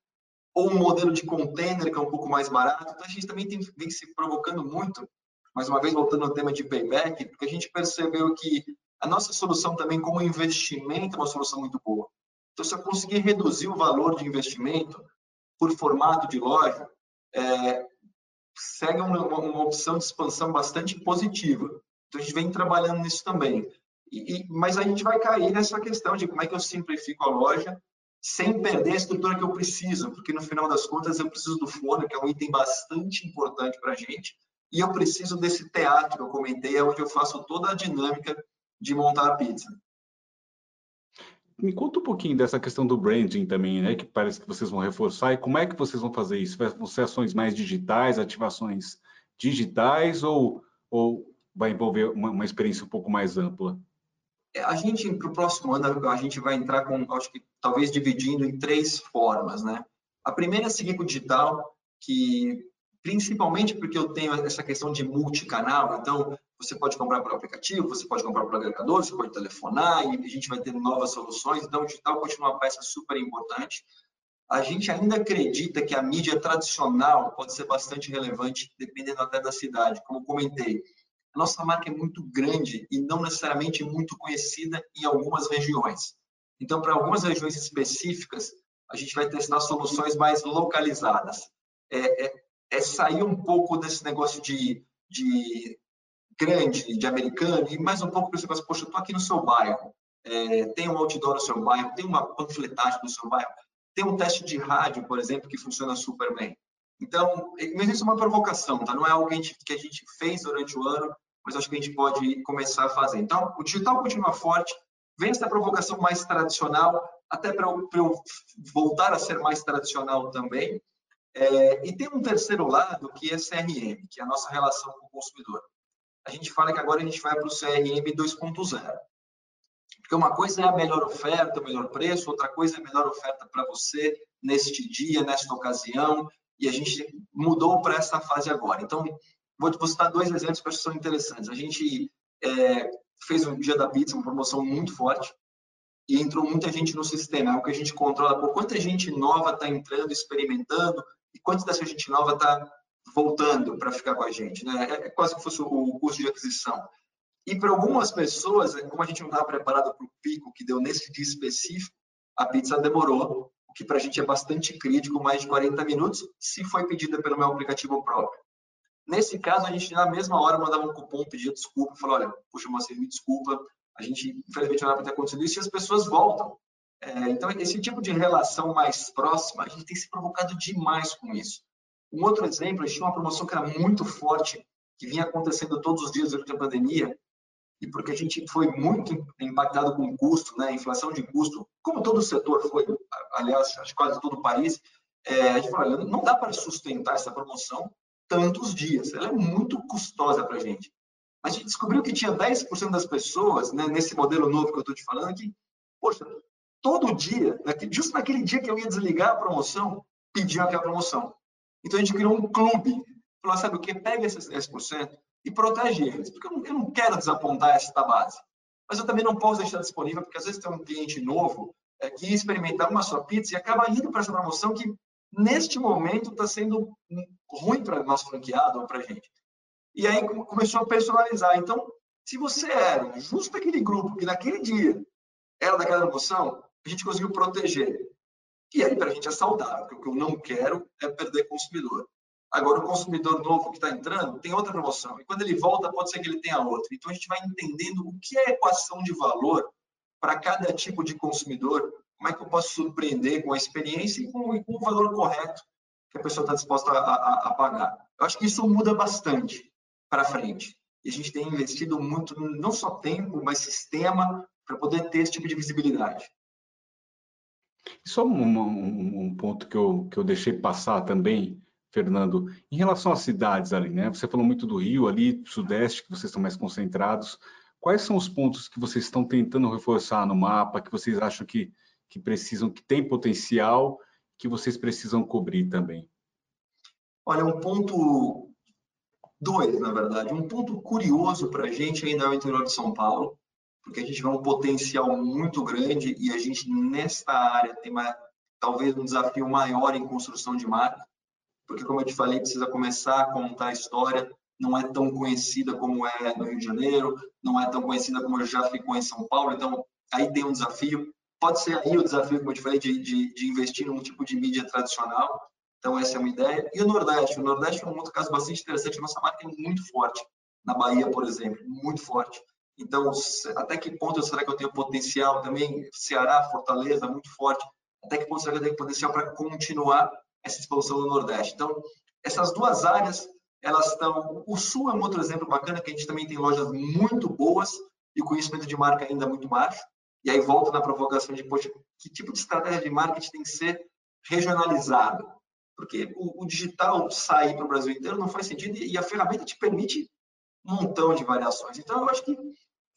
ou um modelo de container que é um pouco mais barato. Então a gente também tem, vem se provocando muito, mais uma vez voltando ao tema de payback, porque a gente percebeu que a nossa solução também como investimento é uma solução muito boa. Então, se eu conseguir reduzir o valor de investimento por formato de loja, é, segue uma, uma, opção de expansão bastante positiva. Então, a gente vem trabalhando nisso também. E, e, mas a gente vai cair nessa questão de como é que eu simplifico a loja sem perder a estrutura que eu preciso, porque no final das contas eu preciso do forno, que é um item bastante importante para a gente, e eu preciso desse teatro que eu comentei, é onde eu faço toda a dinâmica de montar a pizza. Me conta um pouquinho dessa questão do branding também, né? Que parece que vocês vão reforçar. E como é que vocês vão fazer isso? Vão ser ações mais digitais, ativações digitais ou, ou vai envolver uma, uma experiência um pouco mais ampla? É, a gente, para o próximo ano, a gente vai entrar com, acho que talvez dividindo em três formas, né? A primeira é seguir com o digital, que principalmente porque eu tenho essa questão de multicanal, então você pode comprar por aplicativo, você pode comprar por agregador, você pode telefonar e a gente vai ter novas soluções, então o digital continua uma peça super importante. A gente ainda acredita que a mídia tradicional pode ser bastante relevante, dependendo até da cidade. Como comentei, a nossa marca é muito grande e não necessariamente muito conhecida em algumas regiões. Então, para algumas regiões específicas, a gente vai testar soluções mais localizadas. É, é, é sair um pouco desse negócio de, de grande, de americano, e mais um pouco para você poxa, eu estou aqui no seu bairro, é, tem um outdoor no seu bairro, tem uma panfletagem no seu bairro, tem um teste de rádio, por exemplo, que funciona super bem. Então, mas isso é uma provocação, tá? Não é algo que que a gente fez durante o ano, mas acho que a gente pode começar a fazer. Então, o digital continua forte, vem essa provocação mais tradicional, até para eu, voltar a ser mais tradicional também, é, e tem um terceiro lado que é CRM, que é a nossa relação com o consumidor. A gente fala que agora a gente vai para o CRM 2.0. Porque uma coisa é a melhor oferta, o melhor preço, outra coisa é a melhor oferta para você neste dia, nesta ocasião, e a gente mudou para essa fase agora. Então, vou citar dois exemplos que acho que são interessantes. A gente é, fez um dia da pizza, uma promoção muito forte, e entrou muita gente no sistema, é o que a gente controla por quanta gente nova está entrando, experimentando, e quanto dessa gente nova está voltando para ficar com a gente, né? É, é quase que fosse o custo de aquisição. E para algumas pessoas, como a gente não estava preparado para o pico que deu nesse dia específico, a pizza demorou, o que para a gente é bastante crítico, mais de 40 minutos, se foi pedida pelo meu aplicativo próprio. Nesse caso, a gente na mesma hora mandava um cupom, pedia desculpa, falou, olha, puxa, você me desculpa, a gente infelizmente não era para ter acontecido isso, e as pessoas voltam. É, então, esse tipo de relação mais próxima, a gente tem se provocado demais com isso. Um outro exemplo, a gente tinha uma promoção que era muito forte, que vinha acontecendo todos os dias durante a pandemia, e porque a gente foi muito impactado com o custo, né, inflação de custo, como todo o setor foi, aliás, acho que quase todo o país, é, a gente falou, não dá para sustentar essa promoção tantos dias, ela é muito custosa para a gente. A gente descobriu que tinha 10% das pessoas, né, nesse modelo novo que eu estou te falando, que, poxa, todo dia, justo naquele dia que eu ia desligar a promoção, pediam aquela promoção. Então a gente criou um clube. Falou, sabe o que? Pega esses 10% e protege eles. Porque eu não, quero desapontar esta base. Mas eu também não posso deixar disponível, porque às vezes tem um cliente novo é, que experimentar uma sua pizza e acaba indo para essa promoção que, neste momento, está sendo ruim para nosso franqueado ou para a gente. E aí começou a personalizar. Então, se você era justo daquele grupo que naquele dia era daquela promoção, a gente conseguiu proteger. E aí, para a gente é saudável, porque o que eu não quero é perder consumidor. Agora, o consumidor novo que está entrando tem outra promoção. E quando ele volta, pode ser que ele tenha outra. Então, a gente vai entendendo o que é equação de valor para cada tipo de consumidor, como é que eu posso surpreender com a experiência e com, com o valor correto que a pessoa está disposta a, a, a, pagar. Eu acho que isso muda bastante para frente. E a gente tem investido muito, não só tempo, mas sistema, para poder ter esse tipo de visibilidade. Só um, um, um, ponto que eu, que eu deixei passar também, Fernando, em relação às cidades ali, né? Você falou muito do Rio ali, Sudeste, que vocês estão mais concentrados. Quais são os pontos que vocês estão tentando reforçar no mapa, que vocês acham que, que precisam, que tem potencial, que vocês precisam cobrir também? Olha, um ponto, dois, na verdade. Um ponto curioso para a gente ainda é o interior de São Paulo, porque a gente vê um potencial muito grande e a gente, nesta área, tem uma, talvez um desafio maior em construção de marca, porque, como eu te falei, precisa começar a contar a história, não é tão conhecida como é no Rio de Janeiro, não é tão conhecida como já ficou em São Paulo, então aí tem um desafio. Pode ser aí o desafio, como eu te falei, de, de, de investir num tipo de mídia tradicional, então, essa é uma ideia. E o Nordeste? O Nordeste é um outro caso bastante interessante. Nossa marca é muito forte. Na Bahia, por exemplo, muito forte. Então, até que ponto será que eu tenho potencial também? Ceará, Fortaleza, muito forte. Até que ponto será que eu tenho potencial para continuar essa expansão no Nordeste? Então, essas duas áreas, elas estão. O Sul é um outro exemplo bacana, que a gente também tem lojas muito boas e o conhecimento de marca ainda muito baixo. E aí volta na provocação de, poxa, que tipo de estratégia de marketing tem que ser regionalizado? porque o, o digital sair para o Brasil inteiro não faz sentido e a ferramenta te permite um montão de variações. Então, eu acho que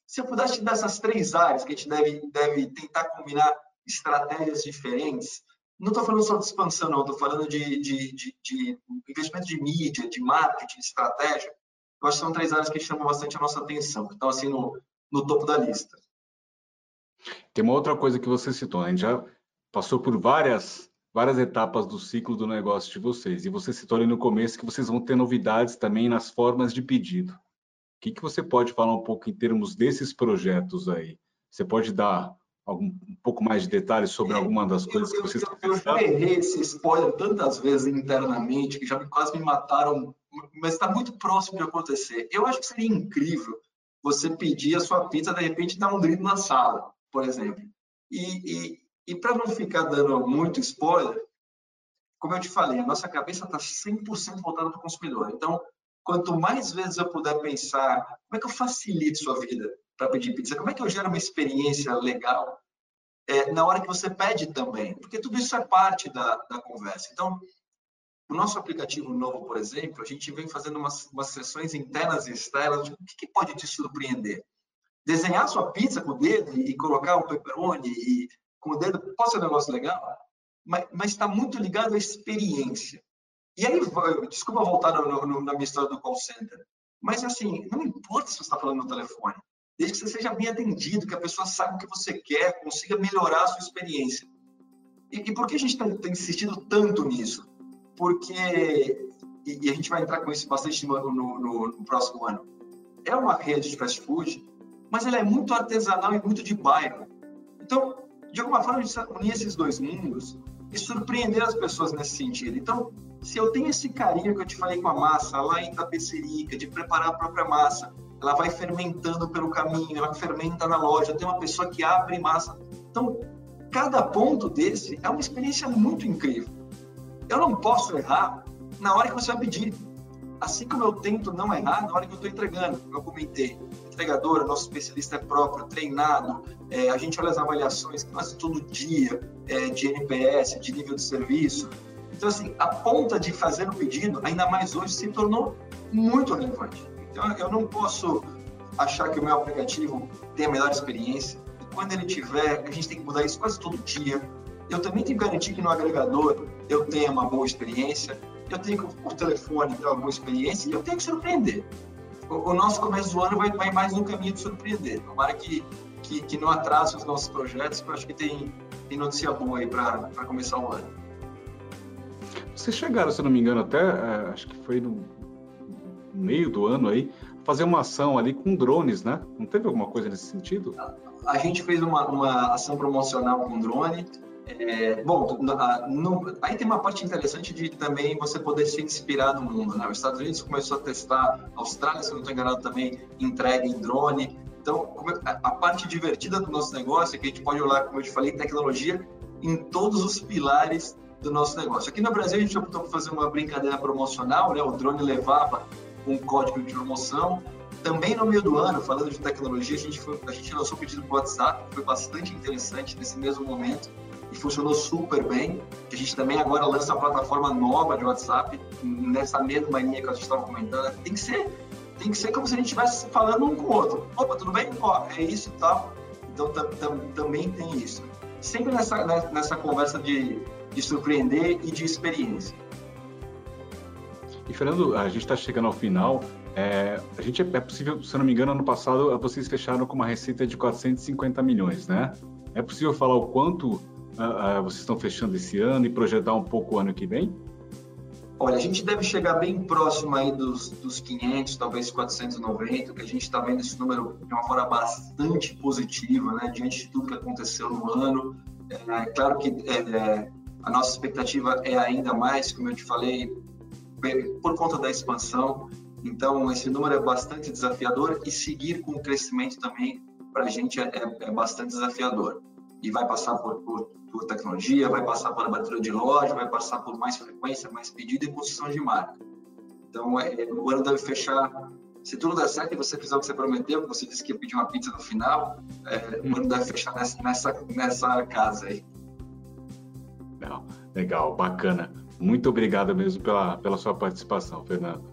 se eu pudesse te dar essas três áreas que a gente deve, deve tentar combinar estratégias diferentes, não estou falando só de expansão, não, estou falando de, de, de, de, investimento de mídia, de marketing, de estratégia. Eu acho que são três áreas que chamam bastante a nossa atenção, que estão assim no, no topo da lista. Tem uma outra coisa que você citou, né? a gente já passou por várias várias etapas do ciclo do negócio de vocês. E você citou ali no começo que vocês vão ter novidades também nas formas de pedido. O que, que você pode falar um pouco em termos desses projetos aí? Você pode dar algum, um pouco mais de detalhes sobre alguma das coisas eu, que vocês estão pensando? Eu já errei esse spoiler tantas vezes internamente que já quase me mataram, mas está muito próximo de acontecer. Eu acho que seria incrível você pedir a sua pizza, de repente, dar um drink na sala, por exemplo. E, e, e para não ficar dando muito spoiler, como eu te falei, a nossa cabeça está 100% voltada para o consumidor. Então, quanto mais vezes eu puder pensar, como é que eu facilito sua vida para pedir pizza? Como é que eu gero uma experiência legal é, na hora que você pede também? Porque tudo isso é parte da, da conversa. Então, o nosso aplicativo novo, por exemplo, a gente vem fazendo umas, umas sessões internas e externas. O que, que pode te surpreender? Desenhar sua pizza com o dedo e colocar o pepperoni e com o dedo, pode ser um negócio legal, mas está muito ligado à experiência. E aí, desculpa voltar no, no, na minha história do call center, mas assim, não importa se você está falando no telefone, desde que você seja bem atendido, que a pessoa saiba o que você quer, consiga melhorar a sua experiência. E, e por que a gente está tá insistindo tanto nisso? Porque, e, e, a gente vai entrar com isso bastante no, no, no próximo ano, é uma rede de fast food, mas ela é muito artesanal e muito de bairro. Então, de alguma forma, a gente unir esses dois mundos e surpreender as pessoas nesse sentido. Então, se eu tenho esse carinho que eu te falei com a massa, lá em Tapecerica, de preparar a própria massa, ela vai fermentando pelo caminho, ela fermenta na loja, tem uma pessoa que abre massa. Então, cada ponto desse é uma experiência muito incrível. Eu não posso errar na hora que você vai pedir. Assim como eu tento não errar na hora que eu estou entregando, como eu comentei entregador, nosso especialista é próprio, treinado, é, a gente olha as avaliações quase todo dia é, de NPS, de nível de serviço. Então, assim, a ponta de fazer o pedido, ainda mais hoje, se tornou muito relevante. Então, eu não posso achar que o meu aplicativo tem a melhor experiência. E quando ele tiver, a gente tem que mudar isso quase todo dia. Eu também tenho que garantir que no agregador eu tenha uma boa experiência, eu tenho que o telefone ter uma boa experiência e eu tenho que surpreender o, nosso começo do ano vai, vai mais no caminho de surpreender. Tomara que, que, que não atrase os nossos projetos, que eu acho que tem, tem notícia boa aí para começar o ano. Vocês chegaram, se não me engano, até é, acho que foi no meio do ano aí, fazer uma ação ali com drones, né? Não teve alguma coisa nesse sentido? A, a gente fez uma, uma ação promocional com drone. É, bom, no, aí tem uma parte interessante de também você poder se inspirar no mundo. Né? Os Estados Unidos começou a testar, a Austrália, se não estou enganado, também entrega em drone. Então, a parte divertida do nosso negócio é que a gente pode olhar, como eu te falei, tecnologia em todos os pilares do nosso negócio. Aqui no Brasil, a gente optou por fazer uma brincadeira promocional, né? o drone levava um código de promoção. Também no meio do ano, falando de tecnologia, a gente, foi, a gente lançou o pedido para WhatsApp, que foi bastante interessante nesse mesmo momento e funcionou super bem. A gente também agora lança uma plataforma nova de WhatsApp, nessa mesma linha que a gente estava comentando. Tem que ser, tem que ser como se a gente estivesse falando um com o outro. Opa, tudo bem? Ó, é isso e tal. Então tam, tam, também tem isso. Sempre nessa, né, nessa conversa de, de surpreender e de experiência. E Fernando, a gente está chegando ao final. É, a gente é possível, se eu não me engano, ano passado vocês fecharam com uma receita de 450 milhões, né? É possível falar o quanto uh, vocês estão fechando esse ano e projetar um pouco o ano que vem? Olha, a gente deve chegar bem próximo aí dos, dos 500, talvez 490, que a gente está vendo esse número de uma forma bastante positiva, né? Diante de tudo que aconteceu no ano. É, claro que é, a nossa expectativa é ainda mais, como eu te falei, por conta da expansão. Então, esse número é bastante desafiador e seguir com o crescimento também, para a gente, é, é, é, bastante desafiador. E vai passar por, por, por, tecnologia, vai passar por abertura de loja, vai passar por mais frequência, mais pedido e construção de marca. Então, é, o ano deve fechar. Se tudo der certo e você fizer o que você prometeu, você disse que ia pedir uma pizza no final, é, o ano deve fechar nessa, nessa, nessa casa aí. Legal, legal, bacana. Muito obrigado mesmo pela, pela sua participação, Fernando.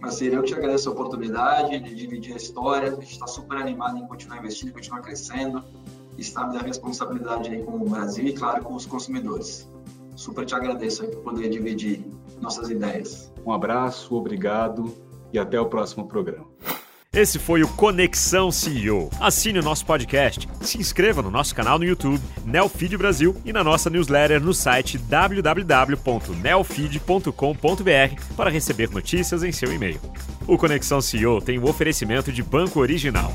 Marcelo, eu te agradeço a oportunidade de dividir a história. A gente está super animado em continuar investindo, continuar crescendo e sabe da responsabilidade aí com o Brasil e, claro, com os consumidores. Super te agradeço aí por poder dividir nossas ideias. Um abraço, obrigado e até o próximo programa. Esse foi o Conexão CEO. Assine o nosso podcast, se inscreva no nosso canal no YouTube, Neofeed Brasil, e na nossa newsletter no site www.neofeed.com.br para receber notícias em seu e-mail. O Conexão CEO tem o um oferecimento de Banco Original.